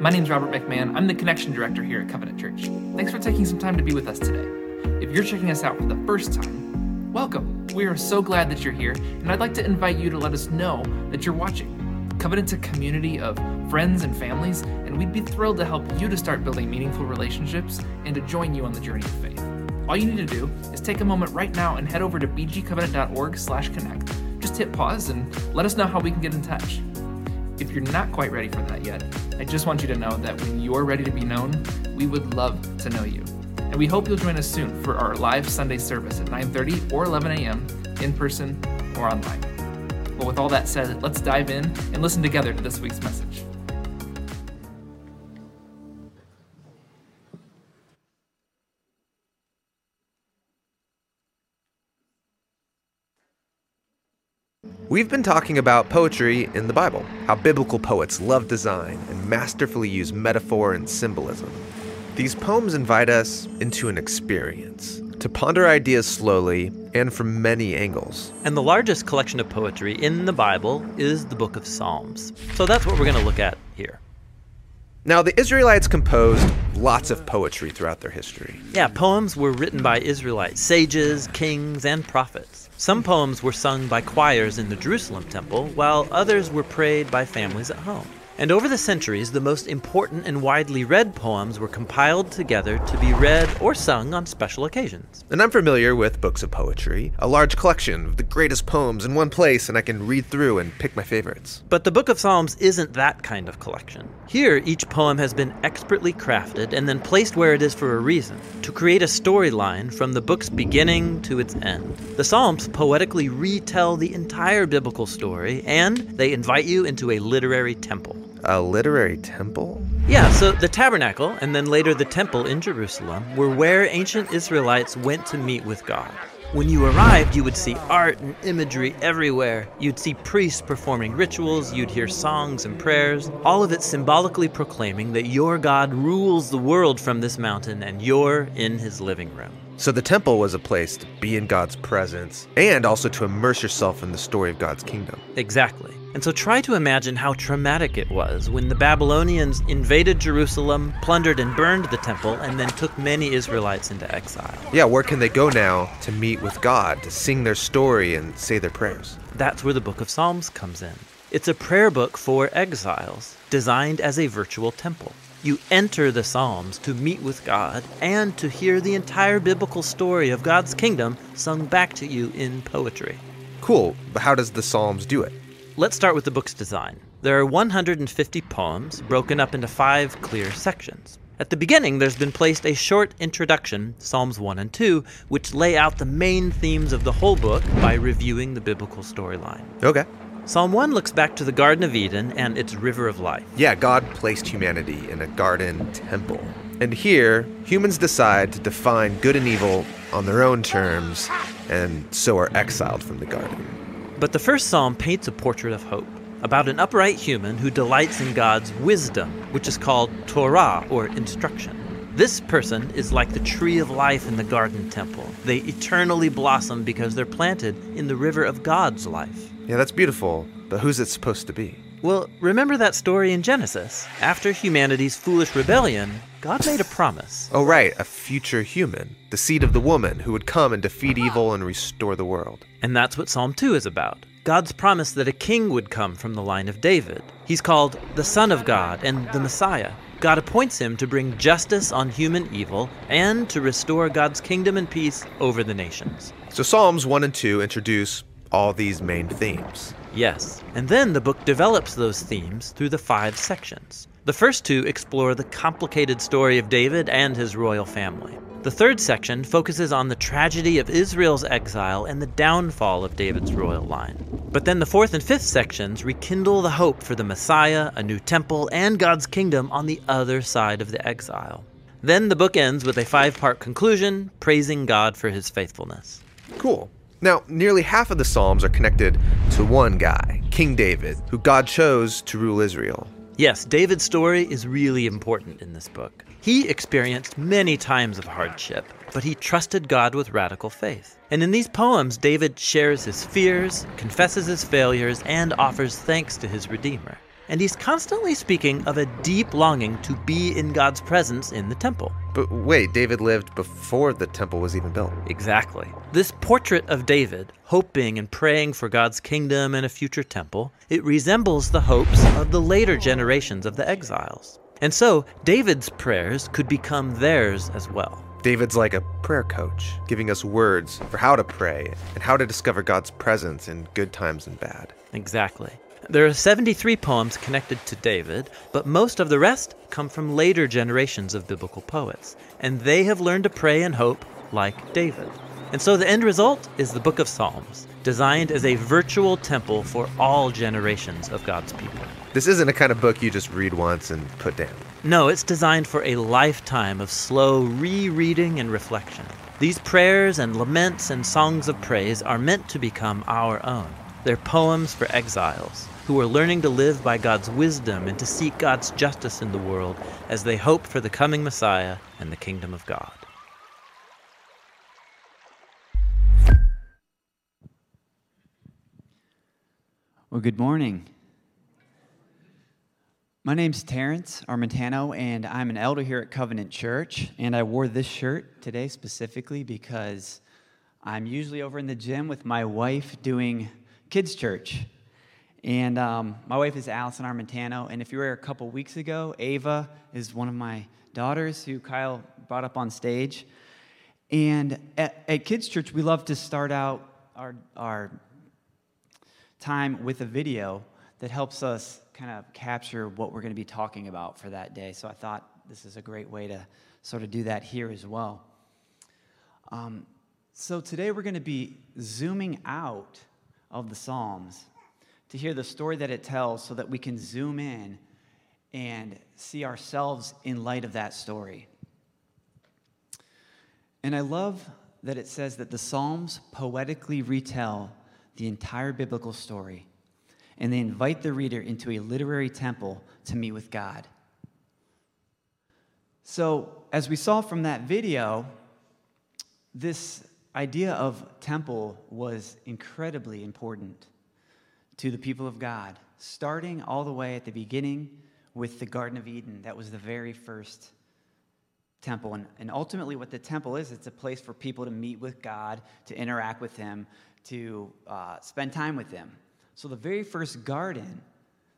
my name is Robert McMahon. I'm the Connection Director here at Covenant Church. Thanks for taking some time to be with us today. If you're checking us out for the first time, welcome. We are so glad that you're here, and I'd like to invite you to let us know that you're watching. Covenant's a community of friends and families, and we'd be thrilled to help you to start building meaningful relationships and to join you on the journey of faith. All you need to do is take a moment right now and head over to bgcovenant.org/connect. Just hit pause and let us know how we can get in touch. If you're not quite ready for that yet, I just want you to know that when you're ready to be known, we would love to know you. And we hope you'll join us soon for our live Sunday service at 9:30 or 11 a.m. in person or online. Well, with all that said, let's dive in and listen together to this week's message. We've been talking about poetry in the Bible, how biblical poets love design and masterfully use metaphor and symbolism. These poems invite us into an experience, to ponder ideas slowly and from many angles. And the largest collection of poetry in the Bible is the book of Psalms. So that's what we're going to look at here. Now, the Israelites composed lots of poetry throughout their history. Yeah, poems were written by Israelite sages, kings, and prophets. Some poems were sung by choirs in the Jerusalem temple, while others were prayed by families at home. And over the centuries, the most important and widely read poems were compiled together to be read or sung on special occasions. And I'm familiar with books of poetry, a large collection of the greatest poems in one place, and I can read through and pick my favorites. But the Book of Psalms isn't that kind of collection. Here, each poem has been expertly crafted and then placed where it is for a reason to create a storyline from the book's beginning to its end. The Psalms poetically retell the entire biblical story, and they invite you into a literary temple. A literary temple? Yeah, so the tabernacle and then later the temple in Jerusalem were where ancient Israelites went to meet with God. When you arrived, you would see art and imagery everywhere. You'd see priests performing rituals, you'd hear songs and prayers, all of it symbolically proclaiming that your God rules the world from this mountain and you're in his living room. So the temple was a place to be in God's presence and also to immerse yourself in the story of God's kingdom. Exactly. And so try to imagine how traumatic it was when the Babylonians invaded Jerusalem, plundered and burned the temple, and then took many Israelites into exile. Yeah, where can they go now to meet with God, to sing their story and say their prayers? That's where the book of Psalms comes in. It's a prayer book for exiles, designed as a virtual temple. You enter the Psalms to meet with God and to hear the entire biblical story of God's kingdom sung back to you in poetry. Cool, but how does the Psalms do it? Let's start with the book's design. There are 150 poems broken up into five clear sections. At the beginning, there's been placed a short introduction, Psalms 1 and 2, which lay out the main themes of the whole book by reviewing the biblical storyline. Okay. Psalm 1 looks back to the Garden of Eden and its river of life. Yeah, God placed humanity in a garden temple. And here, humans decide to define good and evil on their own terms, and so are exiled from the garden. But the first psalm paints a portrait of hope about an upright human who delights in God's wisdom, which is called Torah or instruction. This person is like the tree of life in the garden temple. They eternally blossom because they're planted in the river of God's life. Yeah, that's beautiful, but who's it supposed to be? Well, remember that story in Genesis? After humanity's foolish rebellion, God made a promise. Oh, right, a future human, the seed of the woman who would come and defeat evil and restore the world. And that's what Psalm 2 is about. God's promise that a king would come from the line of David. He's called the Son of God and the Messiah. God appoints him to bring justice on human evil and to restore God's kingdom and peace over the nations. So Psalms 1 and 2 introduce all these main themes. Yes, and then the book develops those themes through the five sections. The first two explore the complicated story of David and his royal family. The third section focuses on the tragedy of Israel's exile and the downfall of David's royal line. But then the fourth and fifth sections rekindle the hope for the Messiah, a new temple, and God's kingdom on the other side of the exile. Then the book ends with a five part conclusion praising God for his faithfulness. Cool. Now, nearly half of the Psalms are connected to one guy, King David, who God chose to rule Israel. Yes, David's story is really important in this book. He experienced many times of hardship, but he trusted God with radical faith. And in these poems, David shares his fears, confesses his failures, and offers thanks to his Redeemer and he's constantly speaking of a deep longing to be in God's presence in the temple. But wait, David lived before the temple was even built. Exactly. This portrait of David, hoping and praying for God's kingdom and a future temple, it resembles the hopes of the later generations of the exiles. And so, David's prayers could become theirs as well. David's like a prayer coach, giving us words for how to pray and how to discover God's presence in good times and bad. Exactly. There are 73 poems connected to David, but most of the rest come from later generations of biblical poets, and they have learned to pray and hope like David. And so the end result is the Book of Psalms, designed as a virtual temple for all generations of God's people. This isn't a kind of book you just read once and put down. No, it's designed for a lifetime of slow rereading and reflection. These prayers and laments and songs of praise are meant to become our own. They're poems for exiles who are learning to live by God's wisdom and to seek God's justice in the world as they hope for the coming Messiah and the kingdom of God. Well, good morning. My name's Terence Armentano, and I'm an elder here at Covenant Church. And I wore this shirt today specifically because I'm usually over in the gym with my wife doing kids' church. And um, my wife is Allison Armentano. And if you were here a couple weeks ago, Ava is one of my daughters who Kyle brought up on stage. And at, at Kids Church, we love to start out our, our time with a video that helps us kind of capture what we're going to be talking about for that day. So I thought this is a great way to sort of do that here as well. Um, so today we're going to be zooming out of the Psalms to hear the story that it tells so that we can zoom in and see ourselves in light of that story. And I love that it says that the Psalms poetically retell the entire biblical story, and they invite the reader into a literary temple to meet with God. So, as we saw from that video, this idea of temple was incredibly important to the people of God, starting all the way at the beginning with the Garden of Eden. That was the very first temple. And, and ultimately, what the temple is, it's a place for people to meet with God, to interact with Him, to uh, spend time with Him. So, the very first garden,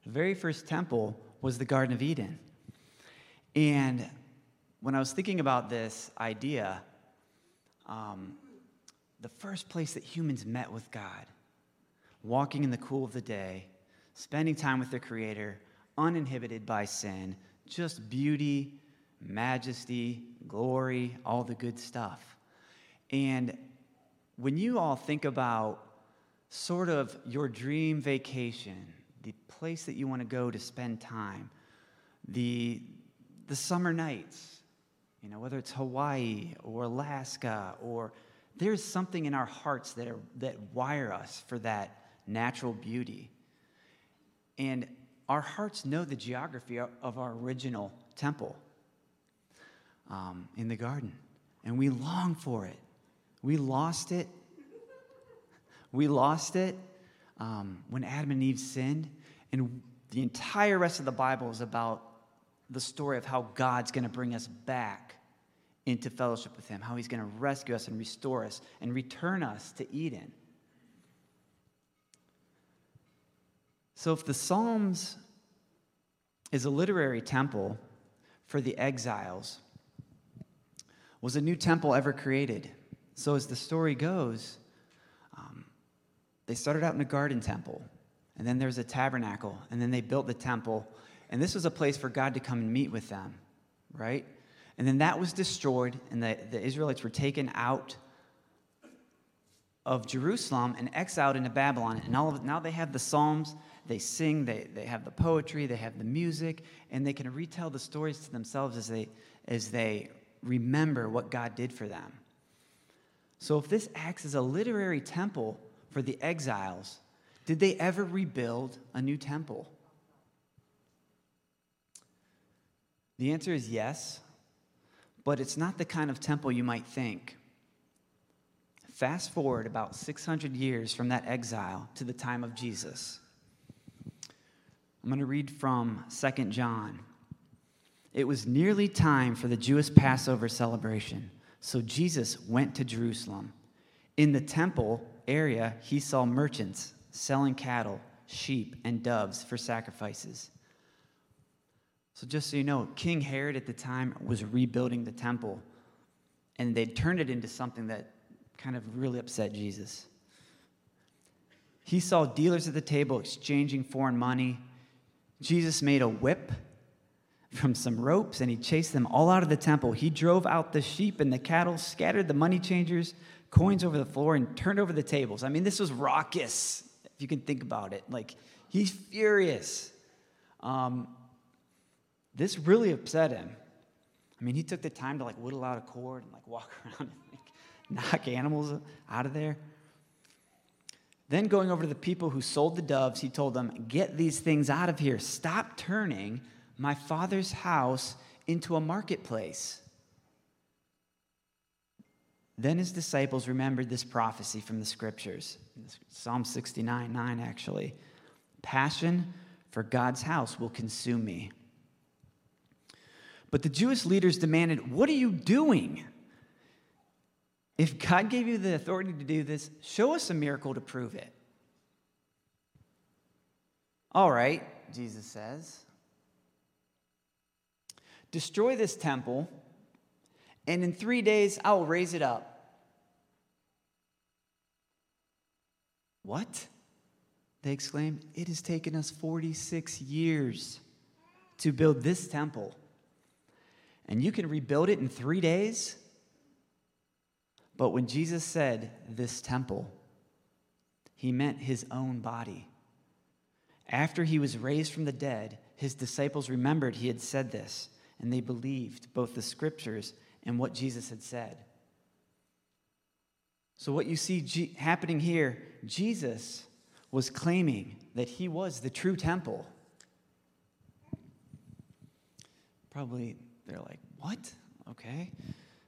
the very first temple was the Garden of Eden. And when I was thinking about this idea, um, the first place that humans met with God walking in the cool of the day, spending time with their Creator, uninhibited by sin, just beauty, majesty, glory, all the good stuff. And when you all think about sort of your dream vacation, the place that you want to go to spend time, the, the summer nights, you know, whether it's Hawaii or Alaska, or there's something in our hearts that, are, that wire us for that natural beauty. And our hearts know the geography of our original temple um, in the garden, and we long for it. We lost it. We lost it um, when Adam and Eve sinned, and the entire rest of the Bible is about the story of how God's going to bring us back into fellowship with Him, how He's going to rescue us and restore us and return us to Eden. So, if the Psalms is a literary temple for the exiles, was a new temple ever created? So, as the story goes, um, they started out in a garden temple. And then there's a tabernacle. And then they built the temple. And this was a place for God to come and meet with them, right? And then that was destroyed, and the, the Israelites were taken out of Jerusalem and exiled into Babylon. And all of, now they have the Psalms, they sing, they, they have the poetry, they have the music, and they can retell the stories to themselves as they, as they remember what God did for them. So if this acts as a literary temple for the exiles, did they ever rebuild a new temple? The answer is yes, but it's not the kind of temple you might think. Fast forward about 600 years from that exile to the time of Jesus. I'm going to read from 2 John. It was nearly time for the Jewish Passover celebration, so Jesus went to Jerusalem. In the temple area, he saw merchants selling cattle, sheep, and doves for sacrifices. So, just so you know, King Herod at the time was rebuilding the temple, and they'd turned it into something that kind of really upset Jesus. He saw dealers at the table exchanging foreign money. Jesus made a whip from some ropes and he chased them all out of the temple. He drove out the sheep and the cattle, scattered the money changers, coins over the floor, and turned over the tables. I mean, this was raucous if you can think about it. Like, he's furious. Um, this really upset him. I mean, he took the time to like whittle out a cord and like walk around and like, knock animals out of there. Then, going over to the people who sold the doves, he told them, Get these things out of here. Stop turning my father's house into a marketplace. Then his disciples remembered this prophecy from the scriptures. Psalm 69 9, actually. Passion for God's house will consume me. But the Jewish leaders demanded, What are you doing? If God gave you the authority to do this, show us a miracle to prove it. All right, Jesus says. Destroy this temple, and in three days I will raise it up. What? They exclaimed, It has taken us 46 years to build this temple. And you can rebuild it in three days? But when Jesus said this temple, he meant his own body. After he was raised from the dead, his disciples remembered he had said this, and they believed both the scriptures and what Jesus had said. So, what you see G- happening here, Jesus was claiming that he was the true temple. Probably they're like, what? Okay.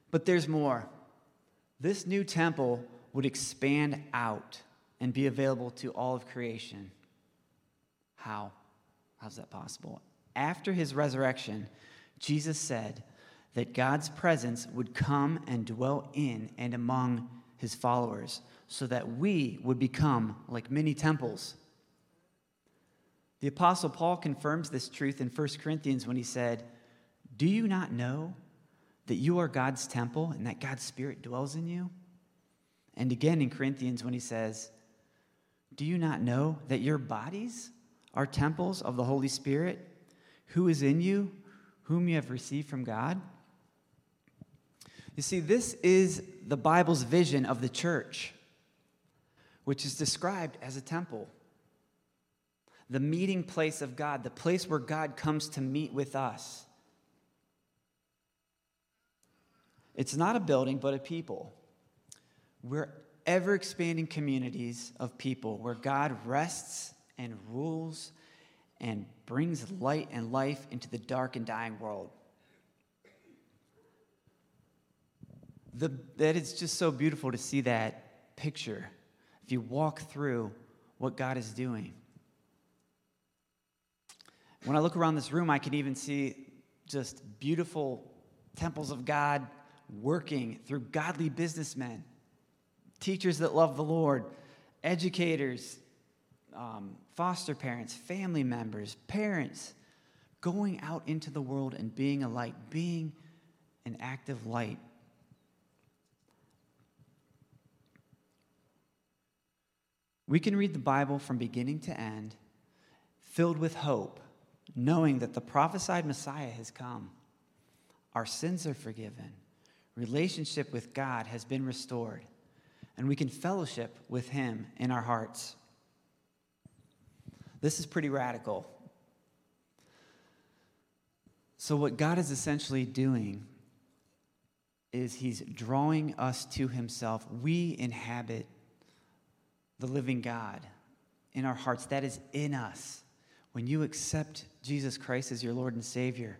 But there's more. This new temple would expand out and be available to all of creation. How? How's that possible? After his resurrection, Jesus said that God's presence would come and dwell in and among his followers so that we would become like many temples. The Apostle Paul confirms this truth in 1 Corinthians when he said, Do you not know that you are God's temple and that God's Spirit dwells in you? And again in Corinthians when he says, Do you not know that your bodies are temples of the Holy Spirit who is in you, whom you have received from God? You see, this is the Bible's vision of the church, which is described as a temple. The meeting place of God, the place where God comes to meet with us. It's not a building, but a people. We're ever expanding communities of people where God rests and rules and brings light and life into the dark and dying world. the, that it's just so beautiful to see that picture if you walk through what God is doing. When I look around this room, I can even see just beautiful temples of God working through godly businessmen, teachers that love the Lord, educators, um, foster parents, family members, parents, going out into the world and being a light, being an active light We can read the Bible from beginning to end, filled with hope, knowing that the prophesied Messiah has come. Our sins are forgiven, relationship with God has been restored, and we can fellowship with Him in our hearts. This is pretty radical. So, what God is essentially doing is He's drawing us to Himself. We inhabit the living God in our hearts. That is in us. When you accept Jesus Christ as your Lord and Savior,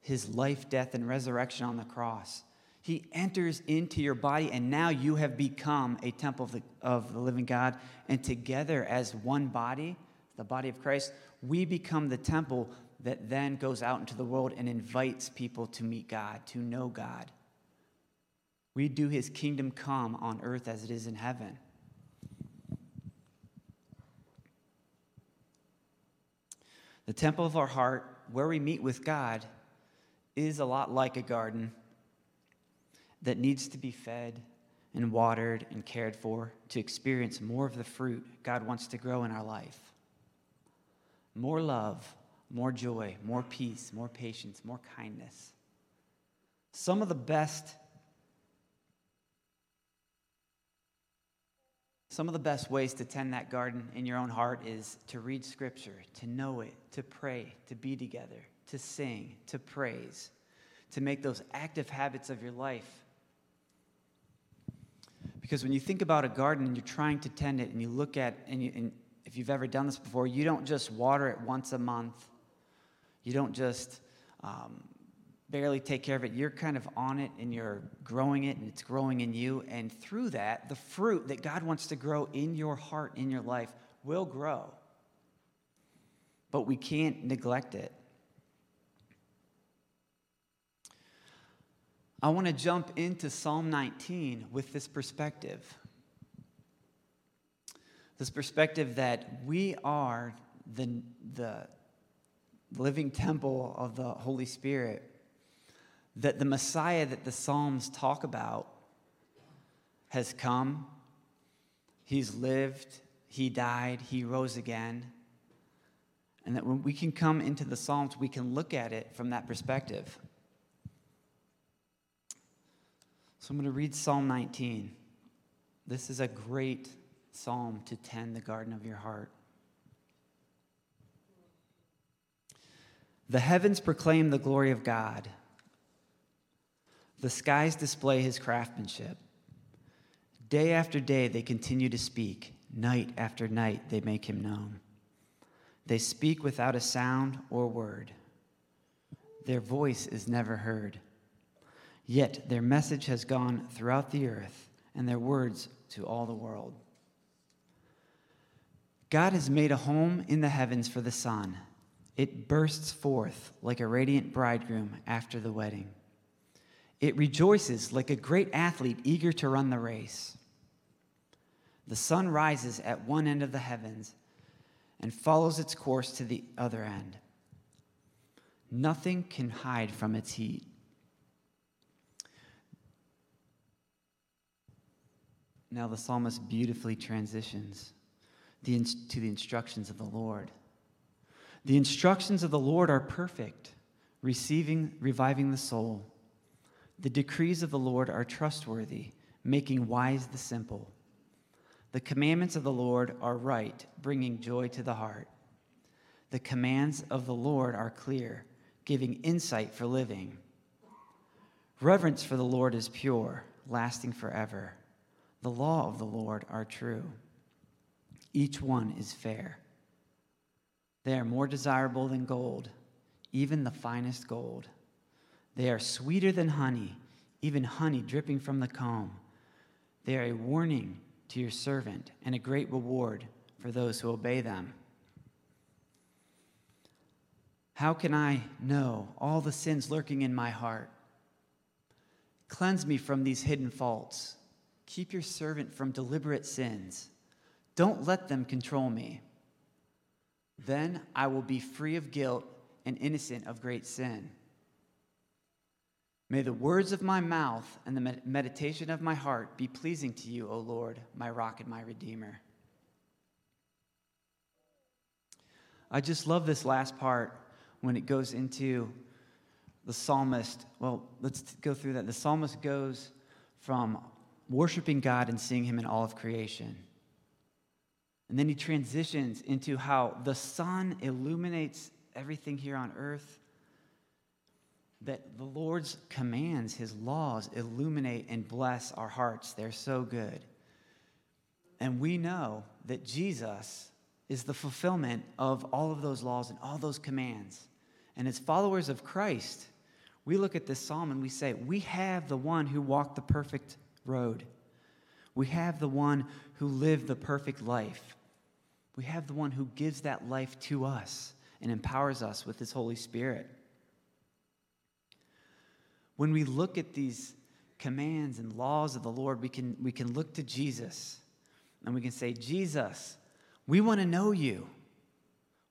His life, death, and resurrection on the cross, He enters into your body, and now you have become a temple of the, of the living God. And together, as one body, the body of Christ, we become the temple that then goes out into the world and invites people to meet God, to know God. We do his kingdom come on earth as it is in heaven. The temple of our heart, where we meet with God, is a lot like a garden that needs to be fed and watered and cared for to experience more of the fruit God wants to grow in our life more love, more joy, more peace, more patience, more kindness. Some of the best Some of the best ways to tend that garden in your own heart is to read scripture, to know it, to pray, to be together, to sing, to praise, to make those active habits of your life. Because when you think about a garden and you're trying to tend it and you look at, and, you, and if you've ever done this before, you don't just water it once a month. You don't just um, barely take care of it. You're kind of on it and you're growing it and it's growing in you. And through that, the fruit that God wants to grow in your heart, in your life, will grow. But we can't neglect it. I want to jump into Psalm 19 with this perspective this perspective that we are the, the living temple of the Holy Spirit, that the Messiah that the Psalms talk about has come, he's lived, he died, he rose again. And that when we can come into the Psalms, we can look at it from that perspective. So I'm going to read Psalm 19. This is a great psalm to tend the garden of your heart. The heavens proclaim the glory of God, the skies display his craftsmanship. Day after day they continue to speak, night after night they make him known. They speak without a sound or word. Their voice is never heard. Yet their message has gone throughout the earth, and their words to all the world. God has made a home in the heavens for the sun. It bursts forth like a radiant bridegroom after the wedding. It rejoices like a great athlete eager to run the race. The sun rises at one end of the heavens and follows its course to the other end. Nothing can hide from its heat. Now the psalmist beautifully transitions the, to the instructions of the Lord. The instructions of the Lord are perfect, receiving, reviving the soul. The decrees of the Lord are trustworthy, making wise the simple. The commandments of the Lord are right, bringing joy to the heart. The commands of the Lord are clear, giving insight for living. Reverence for the Lord is pure, lasting forever. The law of the Lord are true each one is fair. They are more desirable than gold, even the finest gold. They are sweeter than honey, even honey dripping from the comb. They are a warning to your servant and a great reward for those who obey them. How can I know all the sins lurking in my heart? Cleanse me from these hidden faults. Keep your servant from deliberate sins. Don't let them control me. Then I will be free of guilt and innocent of great sin. May the words of my mouth and the meditation of my heart be pleasing to you, O Lord, my rock and my redeemer. I just love this last part when it goes into the psalmist. Well, let's go through that. The psalmist goes from worshiping God and seeing Him in all of creation. And then he transitions into how the sun illuminates everything here on earth. That the Lord's commands, his laws, illuminate and bless our hearts. They're so good. And we know that Jesus is the fulfillment of all of those laws and all those commands. And as followers of Christ, we look at this psalm and we say, We have the one who walked the perfect road. We have the one who lived the perfect life. We have the one who gives that life to us and empowers us with his Holy Spirit. When we look at these commands and laws of the Lord, we can, we can look to Jesus and we can say, Jesus, we want to know you.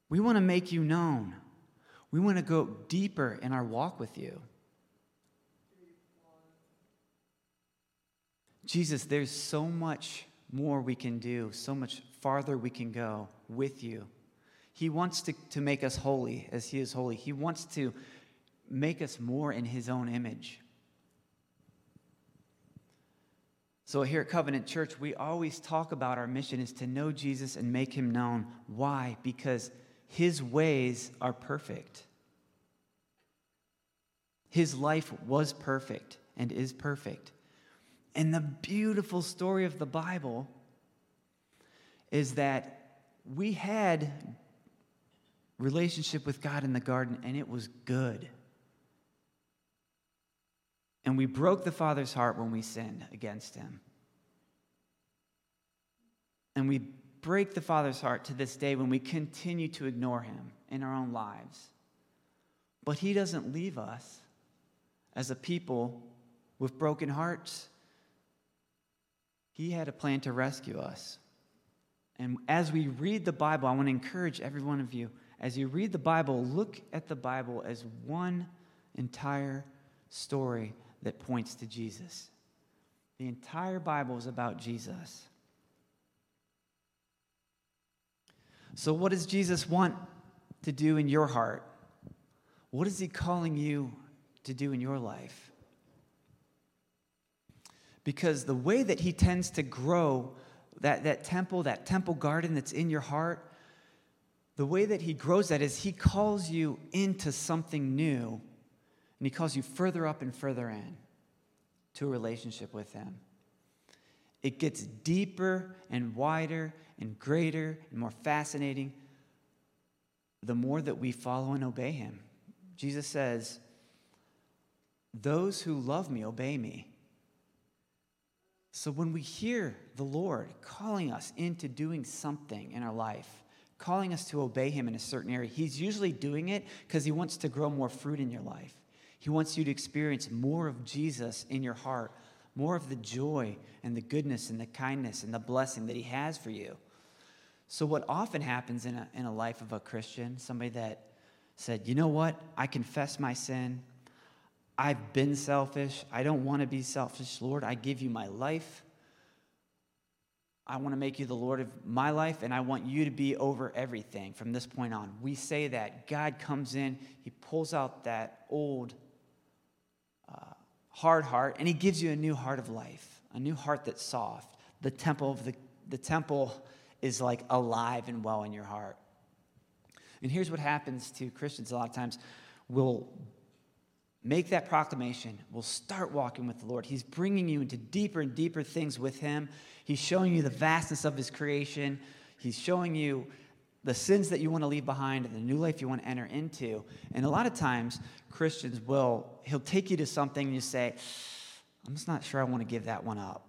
We want to make you known. We want to go deeper in our walk with you. Jesus, there's so much more we can do, so much farther we can go with you. He wants to, to make us holy as He is holy. He wants to make us more in His own image. So, here at Covenant Church, we always talk about our mission is to know Jesus and make Him known. Why? Because His ways are perfect. His life was perfect and is perfect. And the beautiful story of the Bible is that we had relationship with God in the garden and it was good. And we broke the Father's heart when we sinned against him. And we break the Father's heart to this day when we continue to ignore him in our own lives. But he doesn't leave us as a people with broken hearts he had a plan to rescue us. And as we read the Bible, I want to encourage every one of you, as you read the Bible, look at the Bible as one entire story that points to Jesus. The entire Bible is about Jesus. So, what does Jesus want to do in your heart? What is he calling you to do in your life? Because the way that he tends to grow that, that temple, that temple garden that's in your heart, the way that he grows that is he calls you into something new and he calls you further up and further in to a relationship with him. It gets deeper and wider and greater and more fascinating the more that we follow and obey him. Jesus says, Those who love me obey me. So when we hear the Lord calling us into doing something in our life, calling us to obey Him in a certain area, He's usually doing it because He wants to grow more fruit in your life. He wants you to experience more of Jesus in your heart, more of the joy and the goodness and the kindness and the blessing that He has for you. So, what often happens in a, in a life of a Christian, somebody that said, you know what, I confess my sin, I've been selfish. I don't want to be selfish. Lord, I give you my life. I want to make you the Lord of my life, and I want you to be over everything from this point on. We say that. God comes in, He pulls out that old uh, hard heart, and He gives you a new heart of life, a new heart that's soft. The temple of the, the temple is like alive and well in your heart. And here's what happens to Christians a lot of times. We'll make that proclamation, we'll start walking with the Lord. He's bringing you into deeper and deeper things with Him. He's showing you the vastness of His creation. He's showing you the sins that you want to leave behind and the new life you want to enter into. And a lot of times, Christians will, He'll take you to something and you say, I'm just not sure I want to give that one up.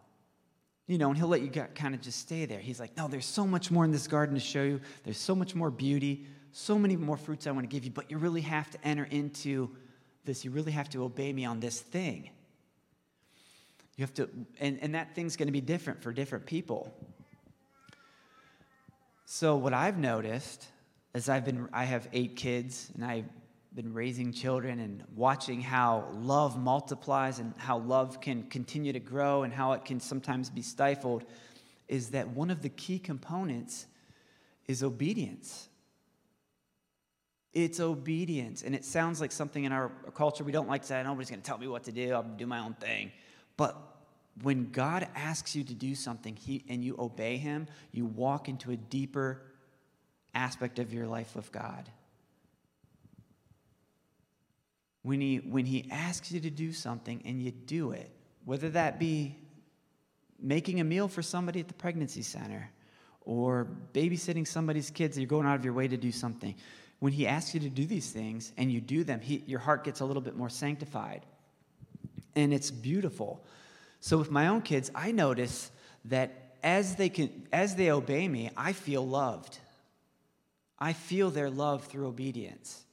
You know, and He'll let you kind of just stay there. He's like, No, there's so much more in this garden to show you. There's so much more beauty, so many more fruits I want to give you, but you really have to enter into this, you really have to obey me on this thing. You have to, and, and that thing's going to be different for different people. So, what I've noticed as I've been, I have eight kids and I've been raising children and watching how love multiplies and how love can continue to grow and how it can sometimes be stifled, is that one of the key components is obedience. It's obedience. And it sounds like something in our culture we don't like to say, nobody's going to tell me what to do. I'll do my own thing. But when God asks you to do something he, and you obey Him, you walk into a deeper aspect of your life with God. When he, when he asks you to do something and you do it, whether that be making a meal for somebody at the pregnancy center or babysitting somebody's kids, you're going out of your way to do something. When he asks you to do these things and you do them, he, your heart gets a little bit more sanctified. And it's beautiful. So with my own kids, I notice that as they can as they obey me, I feel loved. I feel their love through obedience.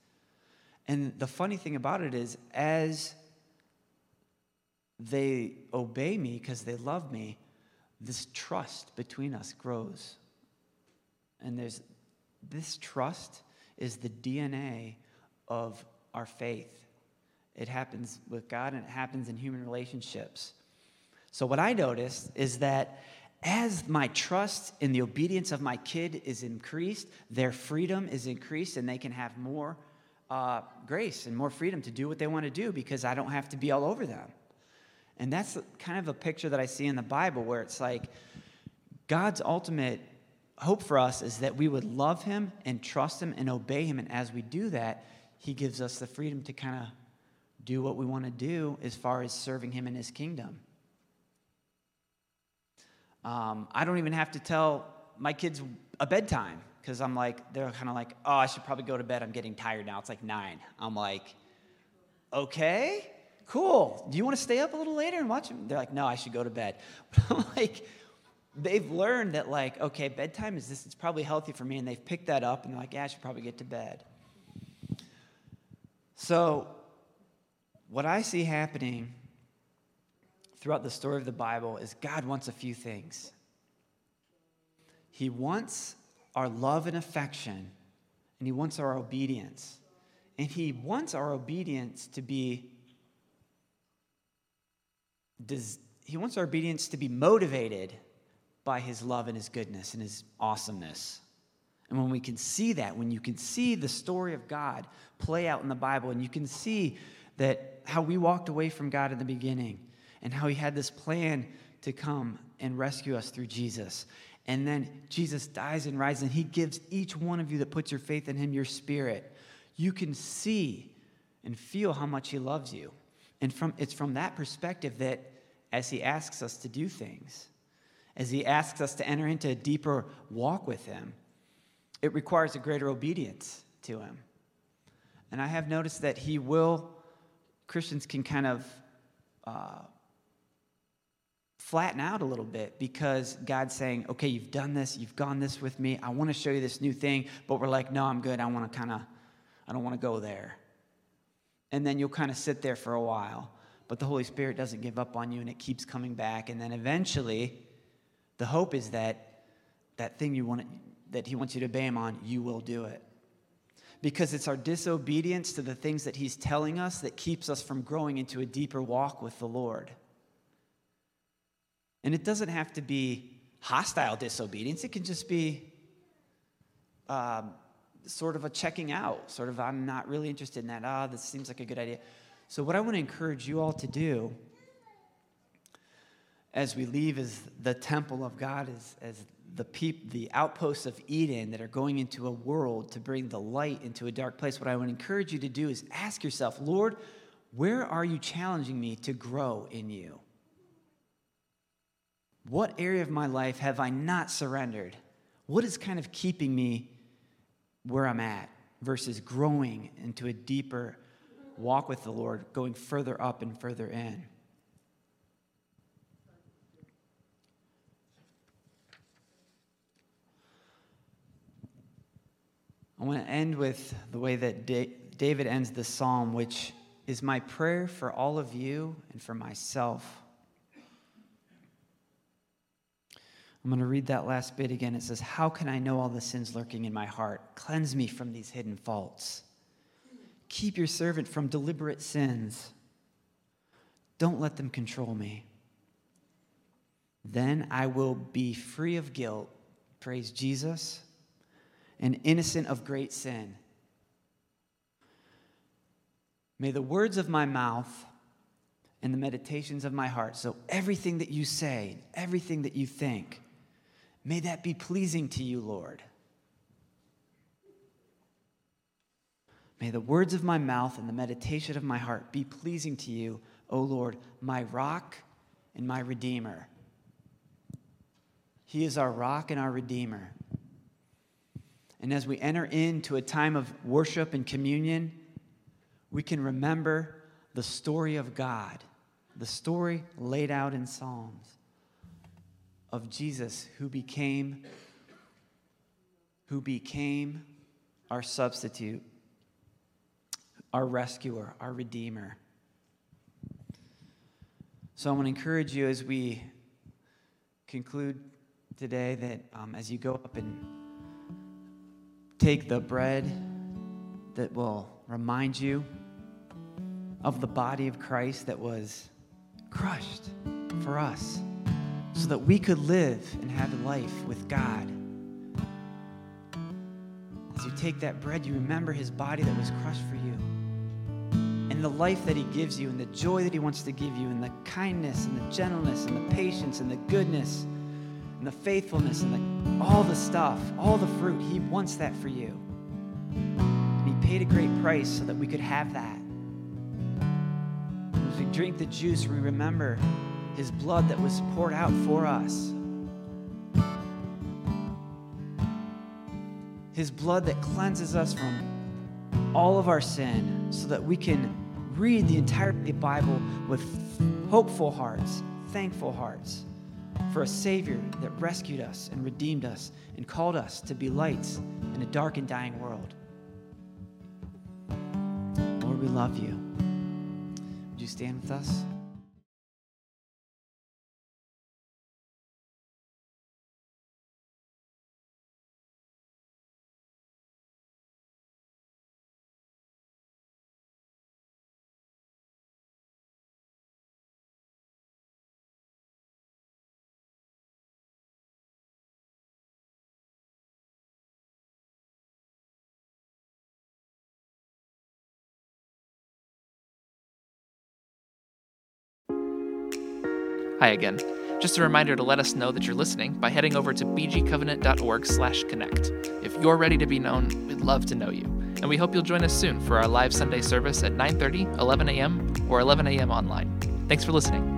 And the funny thing about it is as they obey me because they love me, this trust between us grows. And there's this trust is the DNA of our faith. It happens with God and it happens in human relationships. So, what I noticed is that as my trust in the obedience of my kid is increased, their freedom is increased, and they can have more uh, grace and more freedom to do what they want to do because I don't have to be all over them. And that's kind of a picture that I see in the Bible where it's like God's ultimate hope for us is that we would love Him and trust Him and obey Him. And as we do that, He gives us the freedom to kind of do what we want to do as far as serving Him in His kingdom. Um, I don't even have to tell my kids a bedtime because I'm like, they're kind of like, oh, I should probably go to bed. I'm getting tired now. It's like nine. I'm like, okay, cool. Do you want to stay up a little later and watch them? They're like, no, I should go to bed. But I'm like, they've learned that, like, okay, bedtime is this, it's probably healthy for me. And they've picked that up and they're like, yeah, I should probably get to bed. So, what I see happening throughout the story of the Bible is God wants a few things. He wants our love and affection, and He wants our obedience. And He wants our obedience to be he wants our obedience to be motivated by his love and his goodness and his awesomeness. And when we can see that, when you can see the story of God play out in the Bible, and you can see that how we walked away from God in the beginning, and how he had this plan to come and rescue us through Jesus. And then Jesus dies and rises, and he gives each one of you that puts your faith in him your spirit. You can see and feel how much he loves you. And from, it's from that perspective that as he asks us to do things, as he asks us to enter into a deeper walk with him, it requires a greater obedience to him. And I have noticed that he will, Christians can kind of uh, flatten out a little bit because God's saying, okay, you've done this, you've gone this with me, I want to show you this new thing, but we're like, no, I'm good, I want to kind of, I don't want to go there. And then you'll kind of sit there for a while, but the Holy Spirit doesn't give up on you and it keeps coming back. And then eventually, the hope is that that thing you want, that He wants you to obey Him on, you will do it because it's our disobedience to the things that He's telling us that keeps us from growing into a deeper walk with the Lord. And it doesn't have to be hostile disobedience, it can just be um, sort of a checking out, sort of, I'm not really interested in that. Ah, oh, this seems like a good idea. So, what I want to encourage you all to do as we leave as the temple of God, as, as the, peop, the outposts of Eden that are going into a world to bring the light into a dark place, what I would encourage you to do is ask yourself, Lord, where are you challenging me to grow in you? What area of my life have I not surrendered? What is kind of keeping me where I'm at versus growing into a deeper walk with the Lord, going further up and further in? I want to end with the way that David ends the psalm, which is my prayer for all of you and for myself. I'm going to read that last bit again. It says, How can I know all the sins lurking in my heart? Cleanse me from these hidden faults. Keep your servant from deliberate sins. Don't let them control me. Then I will be free of guilt, praise Jesus, and innocent of great sin. May the words of my mouth and the meditations of my heart, so everything that you say, everything that you think, may that be pleasing to you, Lord. May the words of my mouth and the meditation of my heart be pleasing to you, O Lord, my rock and my redeemer. He is our rock and our redeemer. And as we enter into a time of worship and communion, we can remember the story of God, the story laid out in Psalms of Jesus who became who became our substitute our rescuer, our redeemer. So I want to encourage you as we conclude today that um, as you go up and take the bread that will remind you of the body of Christ that was crushed for us so that we could live and have life with God. As you take that bread, you remember his body that was crushed for you And the life that He gives you and the joy that He wants to give you and the kindness and the gentleness and the patience and the goodness and the faithfulness and the, all the stuff, all the fruit. He wants that for you. And He paid a great price so that we could have that. As we drink the juice, we remember His blood that was poured out for us. His blood that cleanses us from all of our sin so that we can read the entire Bible with hopeful hearts, thankful hearts for a Savior that rescued us and redeemed us and called us to be lights in a dark and dying world. Lord, we love you. Would you stand with us? Hi again. Just a reminder to let us know that you're listening by heading over to bgcovenant.org/connect. If you're ready to be known, we'd love to know you. And we hope you'll join us soon for our live Sunday service at 9:30, 11 a.m., or 11 a.m. online. Thanks for listening.